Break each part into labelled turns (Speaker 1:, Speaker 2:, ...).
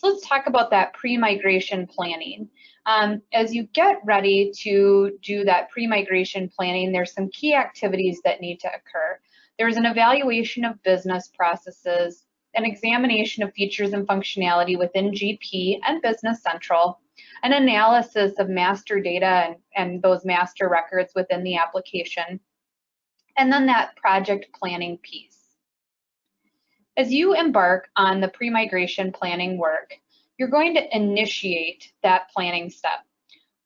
Speaker 1: So let's talk about that pre-migration planning. Um, as you get ready to do that pre-migration planning, there's some key activities that need to occur. There's an evaluation of business processes, an examination of features and functionality within GP and Business Central, an analysis of master data and, and those master records within the application, and then that project planning piece. As you embark on the pre-migration planning work, you're going to initiate that planning step.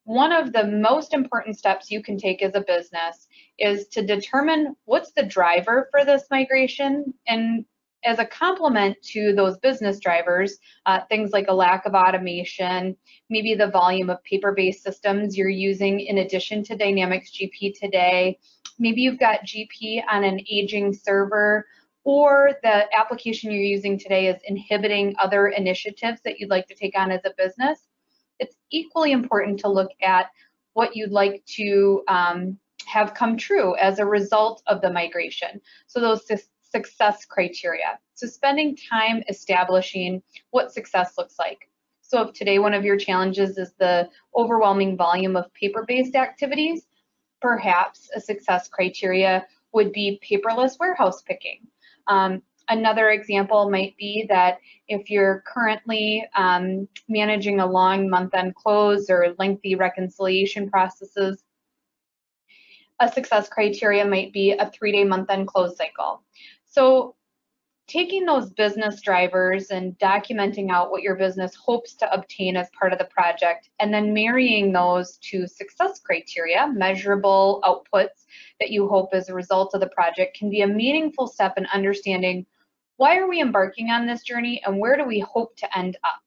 Speaker 1: One of the most important steps you can take as a business is to determine what's the driver for this migration and as a complement to those business drivers, uh, things like a lack of automation, maybe the volume of paper-based systems you're using in addition to Dynamics GP today, maybe you've got GP on an aging server, or the application you're using today is inhibiting other initiatives that you'd like to take on as a business, it's equally important to look at what you'd like to um, have come true as a result of the migration. So those su success criteria. So spending time establishing what success looks like. So if today one of your challenges is the overwhelming volume of paper-based activities, perhaps a success criteria would be paperless warehouse picking. Um, another example might be that if you're currently um, managing a long month-end close or lengthy reconciliation processes, a success criteria might be a three-day month-end close cycle. So taking those business drivers and documenting out what your business hopes to obtain as part of the project and then marrying those to success criteria, measurable outputs that you hope as a result of the project can be a meaningful step in understanding why are we embarking on this journey and where do we hope to end up?